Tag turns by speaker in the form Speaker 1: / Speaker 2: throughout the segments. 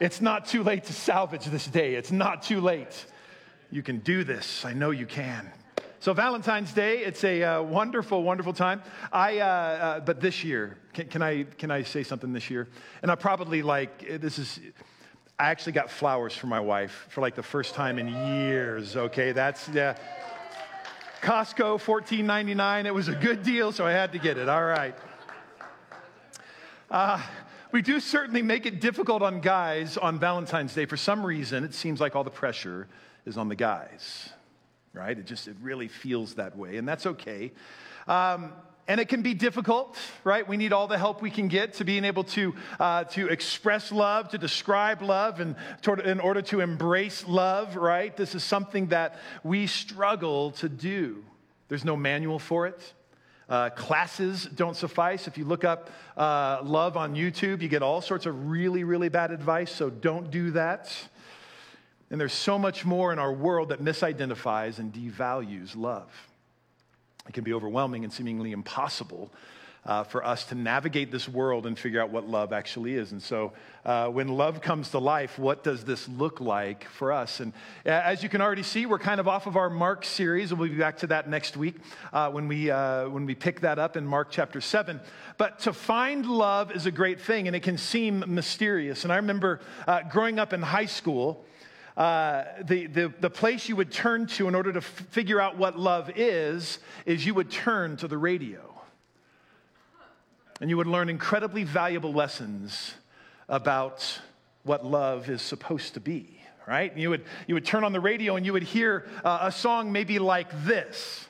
Speaker 1: It's not too late to salvage this day. It's not too late. You can do this. I know you can. So Valentine's Day, it's a uh, wonderful, wonderful time. I, uh, uh, but this year, can, can, I can I say something this year? And I probably like this is. I actually got flowers for my wife for like the first time in years. Okay, that's yeah. Costco, fourteen ninety nine. It was a good deal, so I had to get it. All right. We do certainly make it difficult on guys on Valentine's Day. For some reason, it seems like all the pressure is on the guys, right? It just, it really feels that way, and that's okay. Um, and it can be difficult, right? We need all the help we can get to being able to, uh, to express love, to describe love, and toward, in order to embrace love, right? This is something that we struggle to do. There's no manual for it. Uh, classes don't suffice. If you look up uh, love on YouTube, you get all sorts of really, really bad advice, so don't do that. And there's so much more in our world that misidentifies and devalues love. It can be overwhelming and seemingly impossible uh, for us to navigate this world and figure out what love actually is. And so, uh, when love comes to life, what does this look like for us? And uh, as you can already see, we're kind of off of our Mark series. And we'll be back to that next week uh, when, we, uh, when we pick that up in Mark chapter 7. But to find love is a great thing, and it can seem mysterious. And I remember uh, growing up in high school. Uh, the, the, the place you would turn to in order to f- figure out what love is, is you would turn to the radio and you would learn incredibly valuable lessons about what love is supposed to be, right? And You would, you would turn on the radio and you would hear uh, a song maybe like this.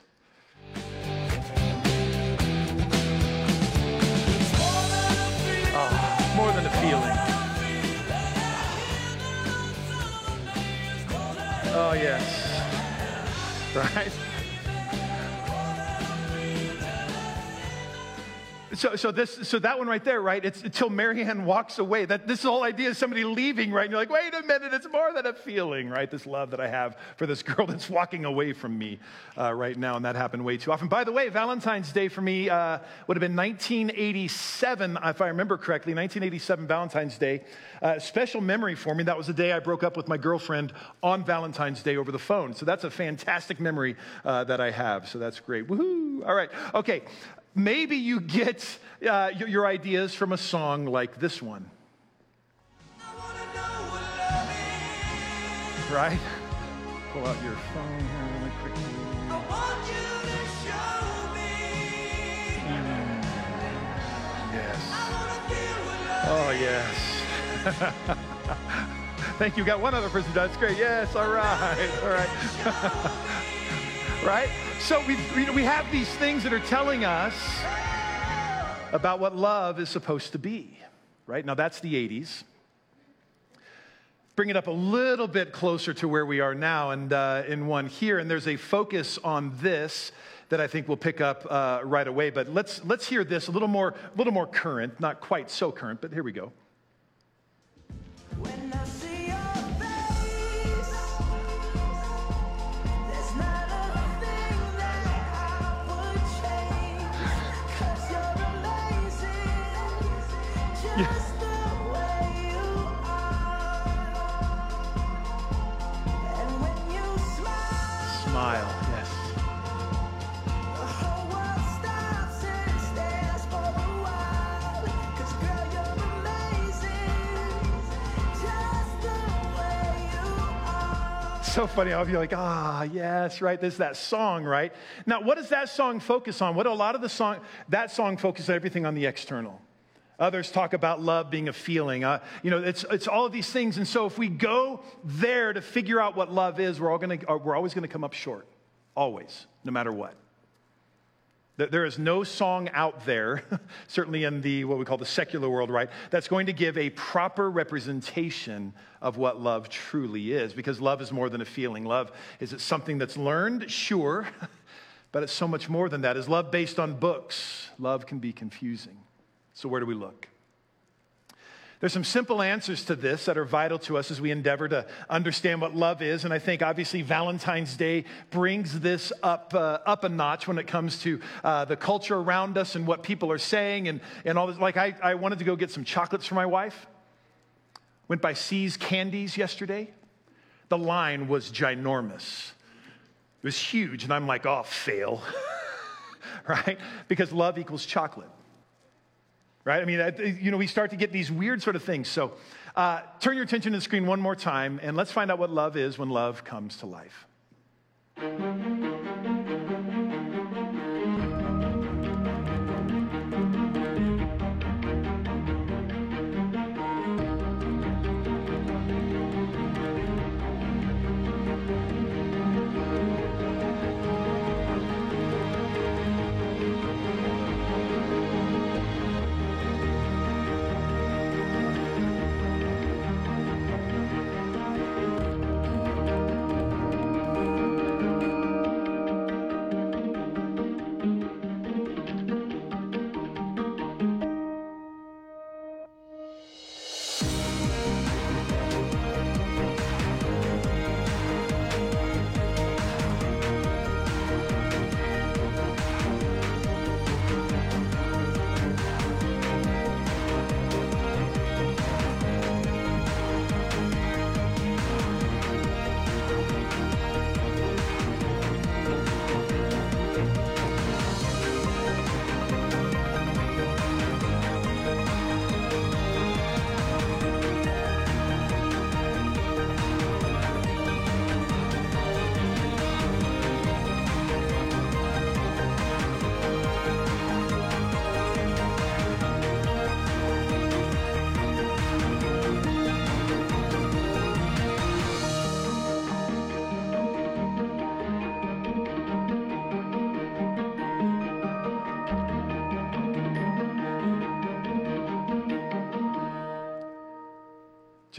Speaker 1: Oh, more than a feeling. Oh, yes. Right? So, so, this, so that one right there, right? It's until Marianne walks away. That this whole idea is somebody leaving, right? And you're like, wait a minute, it's more than a feeling, right? This love that I have for this girl that's walking away from me uh, right now, and that happened way too often. By the way, Valentine's Day for me uh, would have been 1987, if I remember correctly, 1987 Valentine's Day. Uh, special memory for me. That was the day I broke up with my girlfriend on Valentine's Day over the phone. So that's a fantastic memory uh, that I have. So that's great. Woohoo! All right. Okay. Maybe you get uh, your ideas from a song like this one. Right? Pull out your phone here really quickly. Mm. Yes. Oh, yes. Thank you. Got one other person. done. That's great. Yes. All right. All right. right? So we, we have these things that are telling us about what love is supposed to be, right? Now that's the 80s. Bring it up a little bit closer to where we are now and uh, in one here, and there's a focus on this that I think we'll pick up uh, right away. But let's, let's hear this a little more, a little more current, not quite so current, but here we go. So funny. I'll be like, ah, yes, right. There's that song, right? Now, what does that song focus on? What a lot of the song, that song focuses everything on the external. Others talk about love being a feeling. Uh, you know, it's, it's all of these things. And so if we go there to figure out what love is, we're, all gonna, uh, we're always going to come up short. Always, no matter what. There is no song out there, certainly in the what we call the secular world, right, that's going to give a proper representation of what love truly is. Because love is more than a feeling. Love is it something that's learned? Sure. But it's so much more than that. Is love based on books? Love can be confusing. So, where do we look? There's some simple answers to this that are vital to us as we endeavor to understand what love is. And I think obviously Valentine's Day brings this up, uh, up a notch when it comes to uh, the culture around us and what people are saying and, and all this. Like, I, I wanted to go get some chocolates for my wife. Went by See's Candies yesterday. The line was ginormous. It was huge, and I'm like, oh, fail. right? Because love equals chocolate. Right? I mean, you know, we start to get these weird sort of things. So uh, turn your attention to the screen one more time, and let's find out what love is when love comes to life.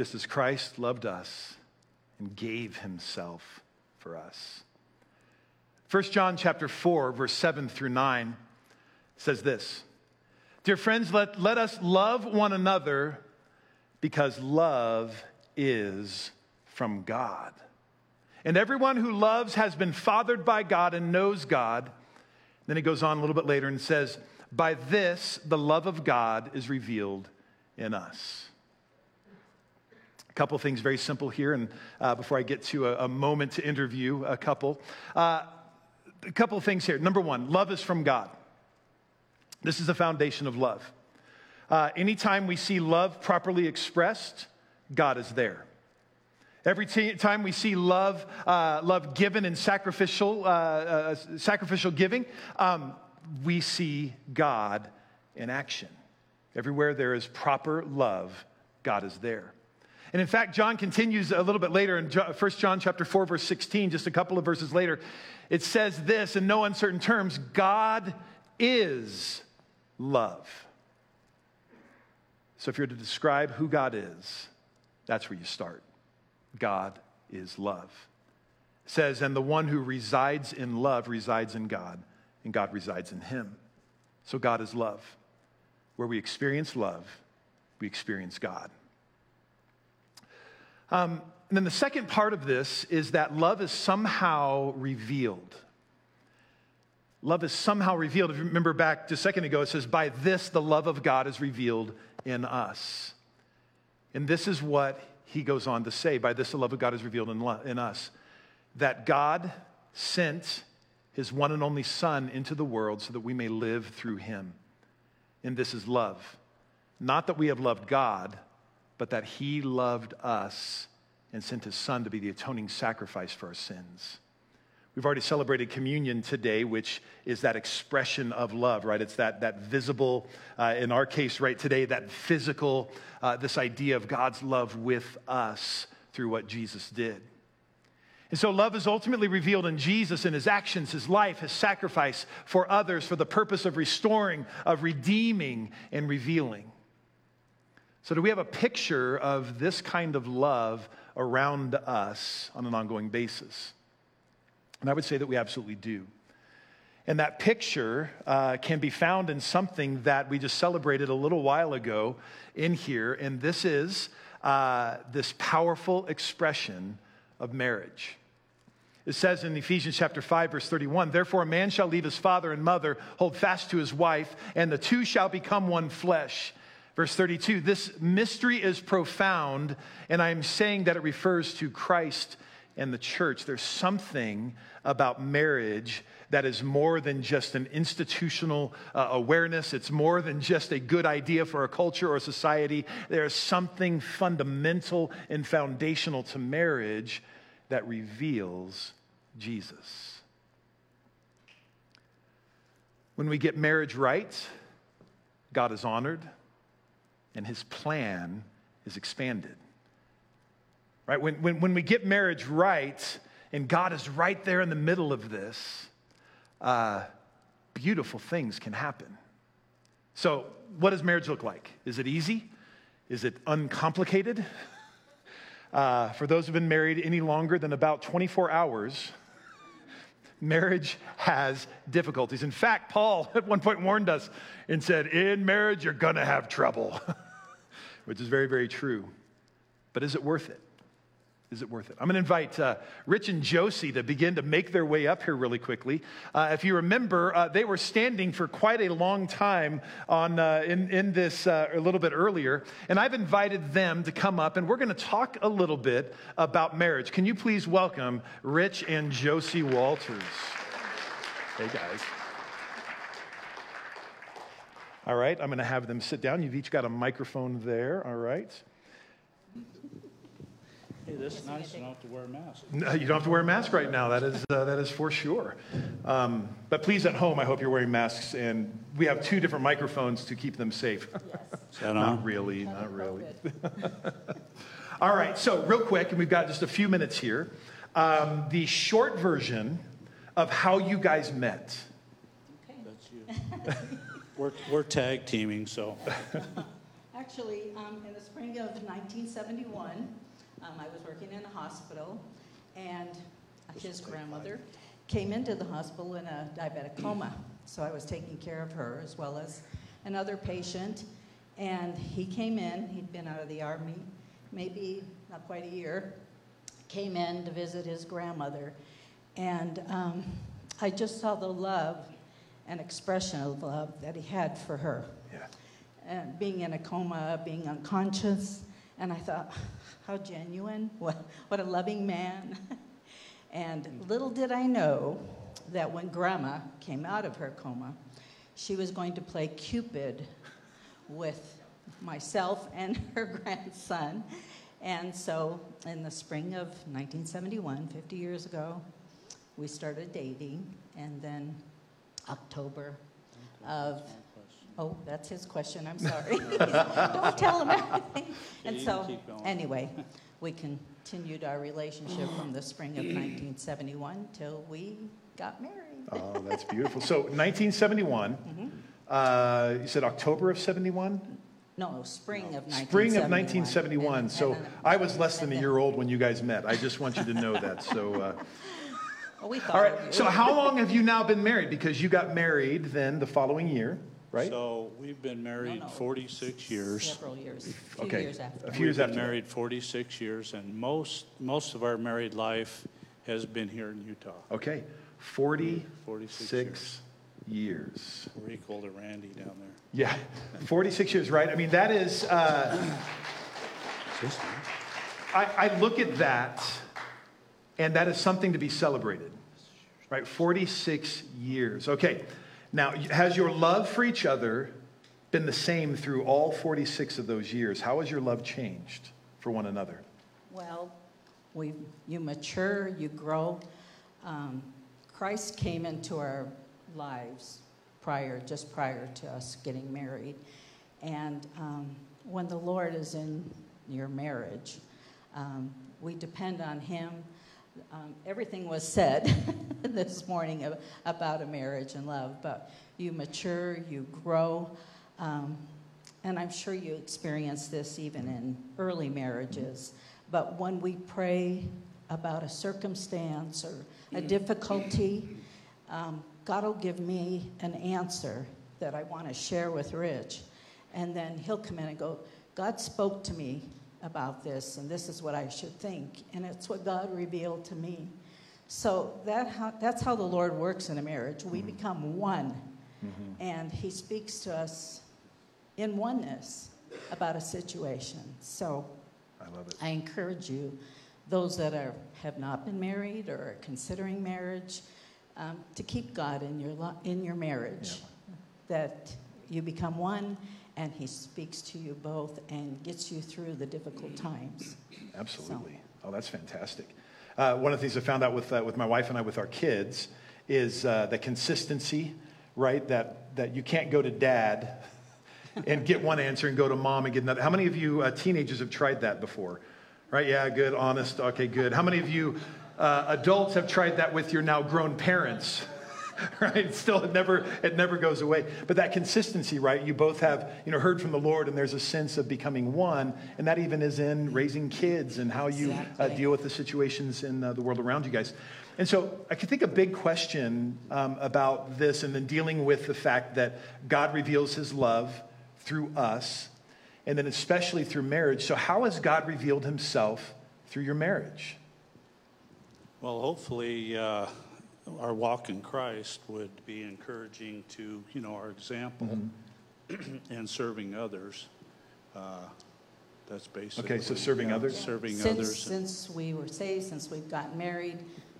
Speaker 1: Just as Christ loved us and gave himself for us. 1 John chapter 4 verse 7 through 9 says this. Dear friends, let, let us love one another because love is from God. And everyone who loves has been fathered by God and knows God. Then he goes on a little bit later and says, By this the love of God is revealed in us. Couple things very simple here, and uh, before I get to a, a, moment to interview a couple, uh, a couple things here. Number one, love is from God. This is the foundation of love. Uh, anytime we see love properly expressed, God is there. Every t- time we see love, uh, love given in sacrificial, uh, uh, sacrificial giving, um, we see God in action. Everywhere there is proper love, God is there. And in fact, John continues a little bit later in 1 John chapter 4 verse 16, just a couple of verses later. It says this in no uncertain terms, God is love. So if you're to describe who God is, that's where you start. God is love. It says, and the one who resides in love resides in God, and God resides in him. So God is love. Where we experience love, we experience God. Um, and then the second part of this is that love is somehow revealed. Love is somehow revealed. If you remember back just a second ago, it says, By this the love of God is revealed in us. And this is what he goes on to say By this the love of God is revealed in, lo- in us. That God sent his one and only Son into the world so that we may live through him. And this is love. Not that we have loved God, but that he loved us and sent his son to be the atoning sacrifice for our sins. We've already celebrated communion today, which is that expression of love, right? It's that, that visible, uh, in our case, right today, that physical, uh, this idea of God's love with us through what Jesus did. And so, love is ultimately revealed in Jesus in his actions, his life, his sacrifice for others for the purpose of restoring, of redeeming, and revealing. So, do we have a picture of this kind of love around us on an ongoing basis? And I would say that we absolutely do. And that picture uh, can be found in something that we just celebrated a little while ago in here, and this is uh, this powerful expression of marriage. It says in Ephesians chapter 5 verse 31, therefore a man shall leave his father and mother, hold fast to his wife, and the two shall become one flesh. Verse 32 this mystery is profound, and I'm saying that it refers to Christ and the church. There's something about marriage that is more than just an institutional uh, awareness. It's more than just a good idea for a culture or a society. There's something fundamental and foundational to marriage that reveals Jesus. When we get marriage right, God is honored and his plan is expanded. Right? When, when, when we get marriage right, and God is right there in the middle of this, uh, beautiful things can happen. So, what does marriage look like? Is it easy? Is it uncomplicated? Uh, for those who've been married any longer than about 24 hours, marriage has difficulties. In fact, Paul at one point warned us and said, In marriage, you're going to have trouble, which is very, very true. But is it worth it? Is it worth it? I'm going to invite uh, Rich and Josie to begin to make their way up here really quickly. Uh, if you remember, uh, they were standing for quite a long time on, uh, in, in this uh, a little bit earlier, and I've invited them to come up, and we're going to talk a little bit about marriage. Can you please welcome Rich and Josie Walters? Hey, guys. All right, I'm going to have them sit down. You've each got a microphone there, all right?
Speaker 2: Hey, this is nice, you don't have to wear a mask.
Speaker 1: No, you don't have to wear a mask right now. That is, uh, that is for sure. Um, but please, at home, I hope you're wearing masks. And we have two different microphones to keep them safe.
Speaker 2: Is that
Speaker 1: not
Speaker 2: on?
Speaker 1: really, not really. All right, so real quick, and we've got just a few minutes here. Um, the short version of how you guys met. Okay.
Speaker 2: That's you. We're, we're tag teaming, so.
Speaker 3: Actually, um, in the spring of 1971, um, I was working in a hospital, and his grandmother came into the hospital in a diabetic coma. So I was taking care of her as well as another patient. And he came in, he'd been out of the army maybe not quite a year, came in to visit his grandmother. And um, I just saw the love and expression of love that he had for her.
Speaker 1: Yeah.
Speaker 3: And being in a coma, being unconscious, and I thought, how genuine, what, what a loving man. and little did I know that when Grandma came out of her coma, she was going to play Cupid with myself and her grandson. And so in the spring of 1971, 50 years ago, we started dating. And then October of Oh, that's his question. I'm sorry. Don't tell him everything. And
Speaker 2: you
Speaker 3: so,
Speaker 2: keep going.
Speaker 3: anyway, we continued our relationship from the spring of 1971 till we got married.
Speaker 1: Oh, that's beautiful. So 1971, uh, you said October of 71?
Speaker 3: No, spring of 1971.
Speaker 1: Spring of 1971.
Speaker 3: And-
Speaker 1: So
Speaker 3: and then-
Speaker 1: I was less than a
Speaker 3: and then-
Speaker 1: year old when you guys met. I just want you to know that. So, uh,
Speaker 3: Well, we thought
Speaker 1: all
Speaker 3: of
Speaker 1: right. So how long have you now been married? Because you got married then the following year, right?
Speaker 2: So we've been married
Speaker 3: No, no.
Speaker 2: 46 years.
Speaker 3: Several years, a few
Speaker 1: Okay.
Speaker 3: years after.
Speaker 1: A few years
Speaker 2: We've
Speaker 1: after
Speaker 2: been
Speaker 1: that.
Speaker 2: married 46 years, and most, most of our married life has been here in Utah.
Speaker 1: Okay. 46
Speaker 2: 46
Speaker 1: years.
Speaker 2: We're equal to Randy down there.
Speaker 1: Yeah. 46 years, right? I mean, that is, uh, I, I look at that, and that is something to be celebrated, right? 46 years. Okay, now, has your love for each other been the same through all 46 of those years? How has your love changed for one another?
Speaker 3: Well, we, you mature, you grow. Um, Christ came into our lives prior, just prior to us getting married. And um, when the Lord is in your marriage, um, we depend on Him. Um, everything was said this morning ab- about a marriage and love, but you mature, you grow. Um, and I'm sure you experience this even in early marriages. But when we pray about a circumstance or a difficulty, um, God will give me an answer that I want to share with Rich. And then he'll come in and go, God spoke to me about this, and this is what I should think. And it's what God revealed to me. So that how, that's how the Lord works in a marriage. We become one, and He speaks to us in oneness. about a situation. So
Speaker 1: I love it.
Speaker 3: I encourage you, those that are, have not been married or are considering marriage, um, to keep God in your, li- in your marriage. That you become one and He speaks to you both and gets you through the difficult times.
Speaker 1: Absolutely. Oh, that's fantastic. Uh, one of the things I found out with, uh, with my wife and I, with our kids, is uh, the consistency, right? That, that you can't go to dad and get one answer and go to mom and get another. How many of you uh, teenagers have tried that before? Right? Yeah, good, honest, okay, good. How many of you uh, adults have tried that with your now grown parents? right? Still, it never it never goes away. But that consistency, right? You both have you know heard from the Lord, and there's a sense of becoming one, and that even is in raising kids and how you uh, deal with the situations in uh, the world around you guys. And so, I could think a big question um, about this, and then dealing with the fact that God reveals His love through us, and then especially through marriage. So, how has God revealed Himself through your marriage?
Speaker 2: Well, hopefully, uh, our walk in Christ would be encouraging to, you know, our example
Speaker 1: Mm-hmm.
Speaker 2: and serving others. Uh, That's basically.
Speaker 1: Okay, so serving
Speaker 2: yeah,
Speaker 1: others?
Speaker 2: Serving
Speaker 3: Since,
Speaker 2: others.
Speaker 3: since we were saved, since we've gotten married,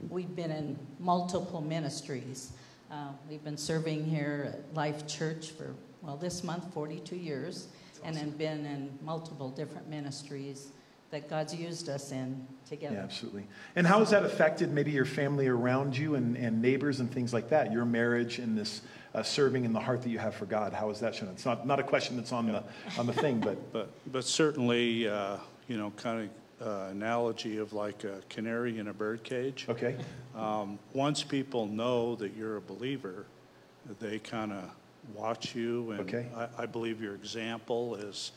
Speaker 3: we've been in multiple ministries. Uh, we've been serving here at Life Church for, well, this month, 42 years, and then been in multiple different ministries that God's used us in together.
Speaker 1: Yeah, absolutely. And how has that affected maybe your family around you and, and neighbors and things like that? Your marriage and this uh, serving in the heart that you have for God. How has that shown? It's not, not a question that's on the, on the thing, but
Speaker 2: But, but certainly, uh, you know, kind of uh, analogy of like a canary in a bird cage.
Speaker 1: okay.
Speaker 2: Um, Once people know that you're a believer, they kind of watch you.
Speaker 1: Okay.
Speaker 2: And I, I believe your example is,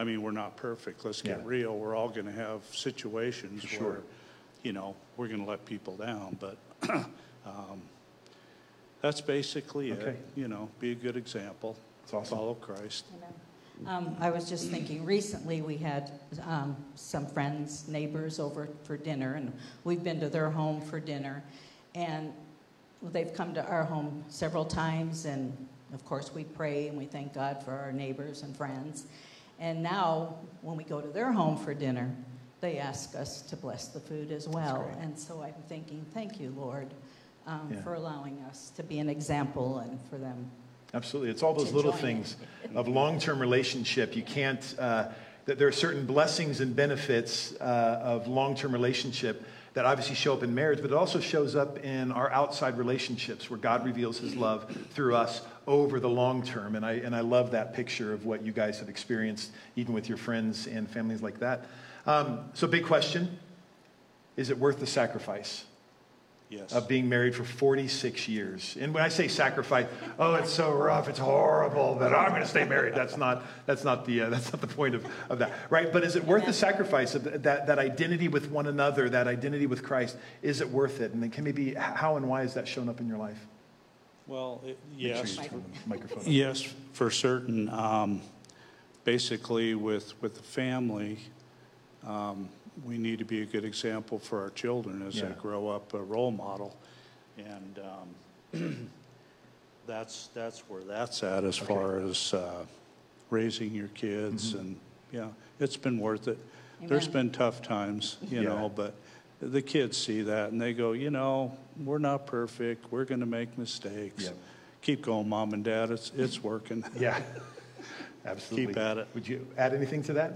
Speaker 2: I mean, we're not perfect, let's get
Speaker 1: Yeah.
Speaker 2: real. We're all going to have situations
Speaker 1: Sure.
Speaker 2: where, you know, we're going to let people down. But um, that's basically
Speaker 1: Okay.
Speaker 2: it, you know, be a good example.
Speaker 1: That's awesome.
Speaker 2: Follow Christ.
Speaker 3: Um, I was just thinking, recently we had um, some friends, neighbors over for dinner, and we've been to their home for dinner. And they've come to our home several times, and of course, we pray and we thank God for our neighbors and friends. And now, when we go to their home for dinner, they ask us to bless the food as well. And so I'm thinking, thank you, Lord, um,
Speaker 1: Yeah.
Speaker 3: for allowing us to be an example and for them
Speaker 1: Absolutely. It's all those little things of long term relationship. You can't, uh, that there are certain blessings and benefits uh, of long term relationship that obviously show up in marriage, but it also shows up in our outside relationships where God reveals his love through us over the long term. And I, and I love that picture of what you guys have experienced, even with your friends and families like that. Um, so, big question is it worth the sacrifice?
Speaker 2: Yes.
Speaker 1: of being married for 46 years. And when I say sacrifice, oh, it's so rough, it's horrible that I'm going to stay married. That's not, that's not, the, uh, that's not the point of, of that, right? But is it worth the sacrifice of that, that identity with one another, that identity with Christ? Is it worth it? And then can maybe, how and why has that shown up in your life?
Speaker 2: Well, it-
Speaker 1: Make sure
Speaker 2: yes.
Speaker 1: you turn the microphone on.
Speaker 2: Yes, for certain. Um, Basically, with, with the family, um, we need to be a good example for our children as they
Speaker 1: Yeah.
Speaker 2: grow up, a role model. And um, that's, that's where that's at as
Speaker 1: Okay.
Speaker 2: far as uh, raising your kids.
Speaker 1: Mm-hmm.
Speaker 2: And, yeah, it's been worth it. There's
Speaker 3: Amen.
Speaker 2: been tough times, you
Speaker 1: Yeah.
Speaker 2: know, but the kids see that and they go, you know, we're not perfect. We're going to make mistakes.
Speaker 1: Yep.
Speaker 2: Keep going, mom and dad. It's, it's working.
Speaker 1: Yeah, absolutely.
Speaker 2: Keep at it.
Speaker 1: Would you add anything to that?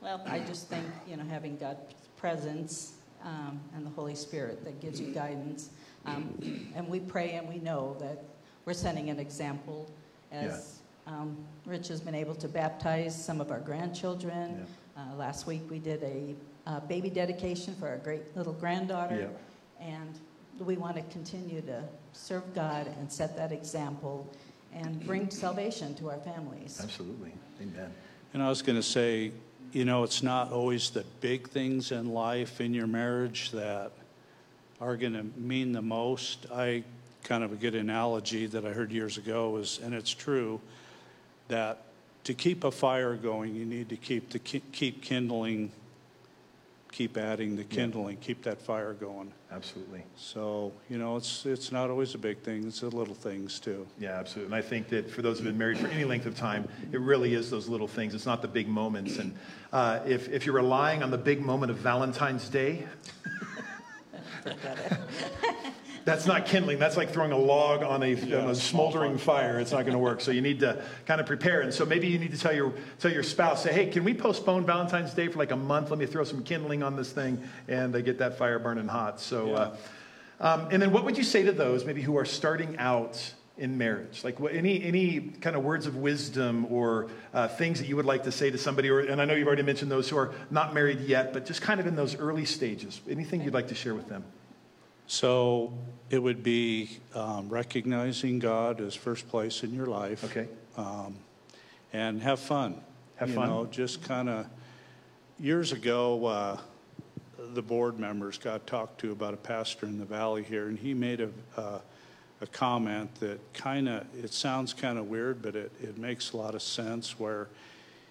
Speaker 3: Well, I just think, you know, having God's presence um, and the Holy Spirit that gives you guidance. Um, and we pray and we know that we're setting an example as um, Rich has been able to baptize some of our grandchildren. Uh, last week we did a uh, baby dedication for our great little granddaughter. And we want to continue to serve God and set that example and bring salvation to our families.
Speaker 1: Absolutely. Amen.
Speaker 2: And I was going to say, you know, it's not always the big things in life, in your marriage, that are going to mean the most. I kind of a good analogy that I heard years ago is, and it's true, that to keep a fire going, you need to keep the keep kindling keep adding the kindling, keep that fire going.
Speaker 1: Absolutely.
Speaker 2: So, you know, it's, it's not always a big thing, it's the little things too.
Speaker 1: Yeah, absolutely. And I think that for those who've been married for any length of time, it really is those little things. It's not the big moments. And uh, if, if you're relying on the big moment of Valentine's Day, that's not kindling. That's like throwing a log on a,
Speaker 2: Yeah,
Speaker 1: on a smoldering fire. It's not going to work. So you need to kind of prepare. And so maybe you need to tell your, tell your spouse, say, hey, can we postpone Valentine's Day for like a month? Let me throw some kindling on this thing and uh, get that fire burning hot. So, uh, um, and then what would you say to those maybe who are starting out in marriage? Like what, any, any kind of words of wisdom or uh, things that you would like to say to somebody? Or, and I know you've already mentioned those who are not married yet, but just kind of in those early stages. Anything you'd like to share with them?
Speaker 2: So it would be um, recognizing God as first place in your life.
Speaker 1: Okay.
Speaker 2: Um, and have fun.
Speaker 1: Have
Speaker 2: you
Speaker 1: fun.
Speaker 2: know, just kind of, years ago, uh, the board members got talked to about a pastor in the valley here, and he made a, uh, a comment that kind of, it sounds kind of weird, but it, it makes a lot of sense, where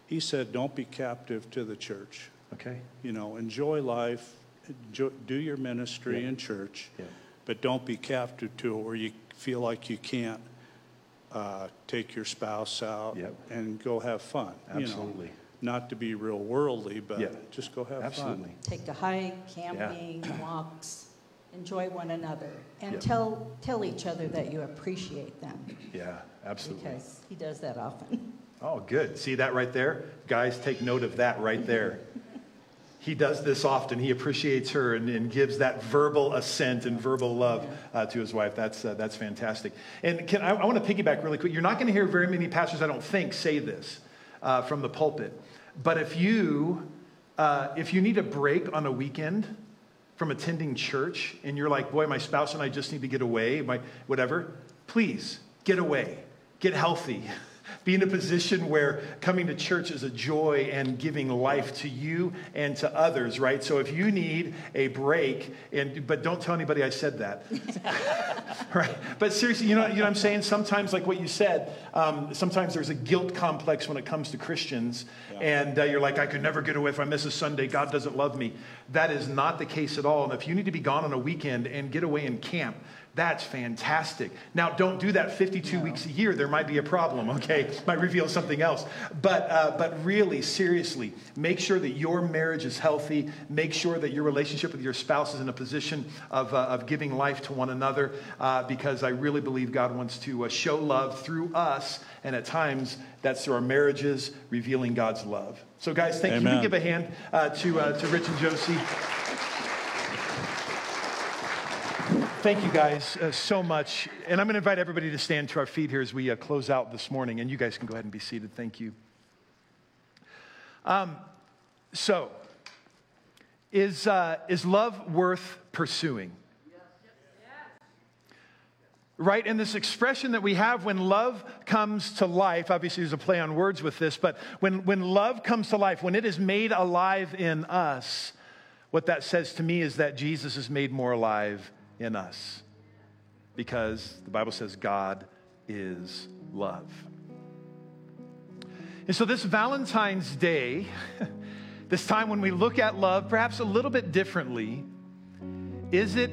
Speaker 2: he said, don't be captive to the church.
Speaker 1: Okay.
Speaker 2: You know, enjoy life, enjoy, do your ministry
Speaker 1: Yeah.
Speaker 2: in church,
Speaker 1: Yeah.
Speaker 2: but don't be captive to it where you feel like you can't uh, take your spouse out
Speaker 1: Yep.
Speaker 2: and go have fun. you know.
Speaker 1: Absolutely.
Speaker 2: Not to be real worldly, but
Speaker 1: Yeah.
Speaker 2: just go have
Speaker 1: Absolutely.
Speaker 2: fun.
Speaker 3: Take a hike, camping, walks, enjoy one another, and
Speaker 1: Yep.
Speaker 3: tell, tell each other that you appreciate them,
Speaker 1: Yeah, absolutely.
Speaker 3: because he does that often.
Speaker 1: Oh, good. See that right there? Guys, take note of that right there. He does this often. He appreciates her and, and gives that verbal assent and verbal love uh, to his wife. That's, uh, that's fantastic. And can, I, I want to piggyback really quick. You're not going to hear very many pastors, I don't think, say this uh, from the pulpit. But if you, uh, if you need a break on a weekend from attending church and you're like, boy, my spouse and I just need to get away, my, whatever, please get away, get healthy. Be in a position where coming to church is a joy and giving life to you and to others, right? So if you need a break, and but don't tell anybody I said that, right? But seriously, you know, you know what I'm saying? Sometimes, like what you said, um, sometimes there's a guilt complex when it comes to Christians, and uh, you're like, I could never get away if I miss a Sunday. God doesn't love me. That is not the case at all. And if you need to be gone on a weekend and get away and camp, that's fantastic. Now, don't do that 52 weeks a year. There might be a problem, okay? Might reveal something else. But, uh, but really, seriously, make sure that your marriage is healthy. Make sure that your relationship with your spouse is in a position of, uh, of giving life to one another uh, because I really believe God wants to uh, show love through us. And at times, that's through our marriages, revealing God's love. So, guys, thank you.
Speaker 2: Amen.
Speaker 1: We give a hand uh, to, uh, to Rich and Josie. Thank you guys uh, so much. And I'm going to invite everybody to stand to our feet here as we uh, close out this morning. And you guys can go ahead and be seated. Thank you. Um, so, is, uh, is love worth pursuing? Right? And this expression that we have when love comes to life, obviously there's a play on words with this, but when, when love comes to life, when it is made alive in us, what that says to me is that Jesus is made more alive in us because the Bible says God is love. And so, this Valentine's Day, this time when we look at love perhaps a little bit differently, is it,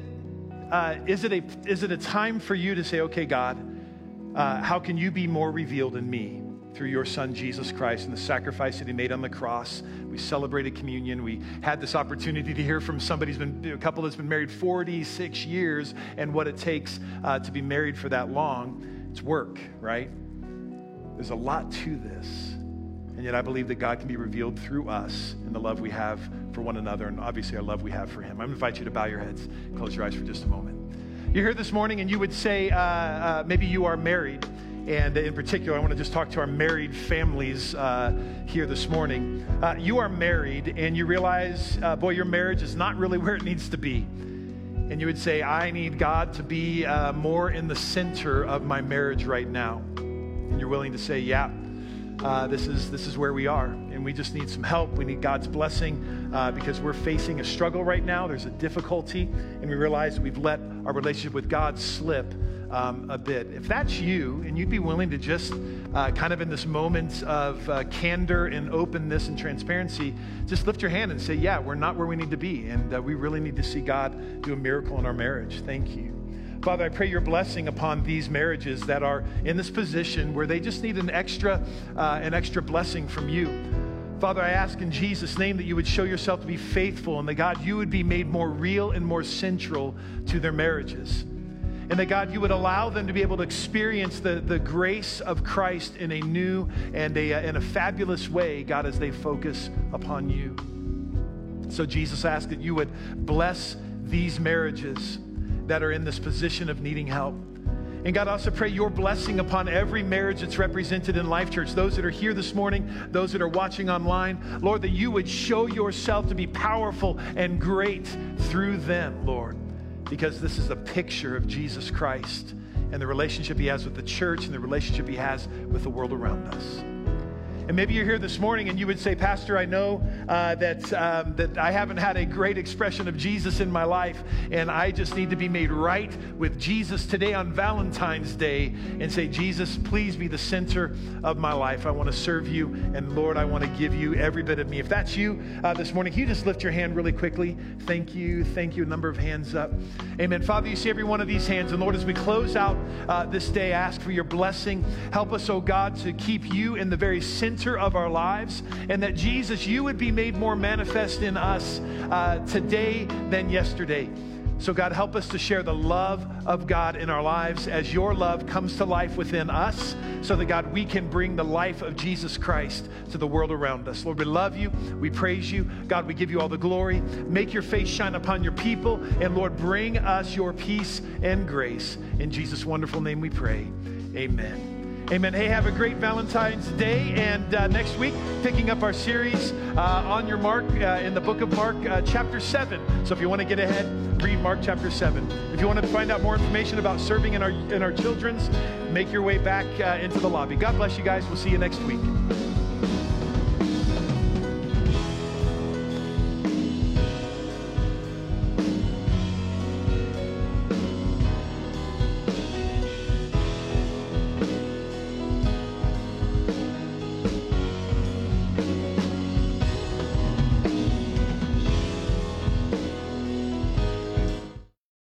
Speaker 1: uh, is it, a, is it a time for you to say, okay, God, uh, how can you be more revealed in me? Through your son Jesus Christ and the sacrifice that he made on the cross. We celebrated communion. We had this opportunity to hear from somebody who's been, a couple that's been married 46 years and what it takes uh, to be married for that long. It's work, right? There's a lot to this. And yet, I believe that God can be revealed through us and the love we have for one another, and obviously our love we have for Him. I'm going to invite you to bow your heads, close your eyes for just a moment. You're here this morning, and you would say, uh, uh, maybe you are married. And in particular, I want to just talk to our married families uh, here this morning. Uh, you are married, and you realize, uh, boy, your marriage is not really where it needs to be. And you would say, I need God to be uh, more in the center of my marriage right now. And you're willing to say, yeah, uh, this is this is where we are, and we just need some help. We need God's blessing uh, because we're facing a struggle right now. There's a difficulty, and we realize we've let our relationship with God slip um, a bit. If that's you, and you'd be willing to just uh, kind of in this moment of uh, candor and openness and transparency, just lift your hand and say, Yeah, we're not where we need to be, and uh, we really need to see God do a miracle in our marriage. Thank you. Father, I pray your blessing upon these marriages that are in this position where they just need an extra, uh, an extra blessing from you. Father, I ask in Jesus' name that you would show yourself to be faithful and that God, you would be made more real and more central to their marriages. And that God, you would allow them to be able to experience the, the grace of Christ in a new and a, uh, in a fabulous way, God, as they focus upon you. So, Jesus, ask that you would bless these marriages that are in this position of needing help. And God, I also pray your blessing upon every marriage that's represented in Life Church, those that are here this morning, those that are watching online. Lord, that you would show yourself to be powerful and great through them, Lord, because this is a picture of Jesus Christ and the relationship he has with the church and the relationship he has with the world around us. And maybe you're here this morning and you would say, Pastor, I know uh, that, um, that I haven't had a great expression of Jesus in my life, and I just need to be made right with Jesus today on Valentine's Day and say, Jesus, please be the center of my life. I want to serve you, and Lord, I want to give you every bit of me. If that's you uh, this morning, can you just lift your hand really quickly? Thank you. Thank you. A number of hands up. Amen. Father, you see every one of these hands, and Lord, as we close out uh, this day, ask for your blessing. Help us, oh God, to keep you in the very center center of our lives, and that Jesus, you would be made more manifest in us uh, today than yesterday. So, God, help us to share the love of God in our lives as your love comes to life within us, so that, God, we can bring the life of Jesus Christ to the world around us. Lord, we love you. We praise you. God, we give you all the glory. Make your face shine upon your people. And, Lord, bring us your peace and grace. In Jesus' wonderful name we pray. Amen. Amen. Hey, have a great Valentine's Day. And uh, next week, picking up our series uh, on your mark uh, in the book of Mark, uh, chapter 7. So if you want to get ahead, read Mark chapter 7. If you want to find out more information about serving in our, in our children's, make your way back uh, into the lobby. God bless you guys. We'll see you next week.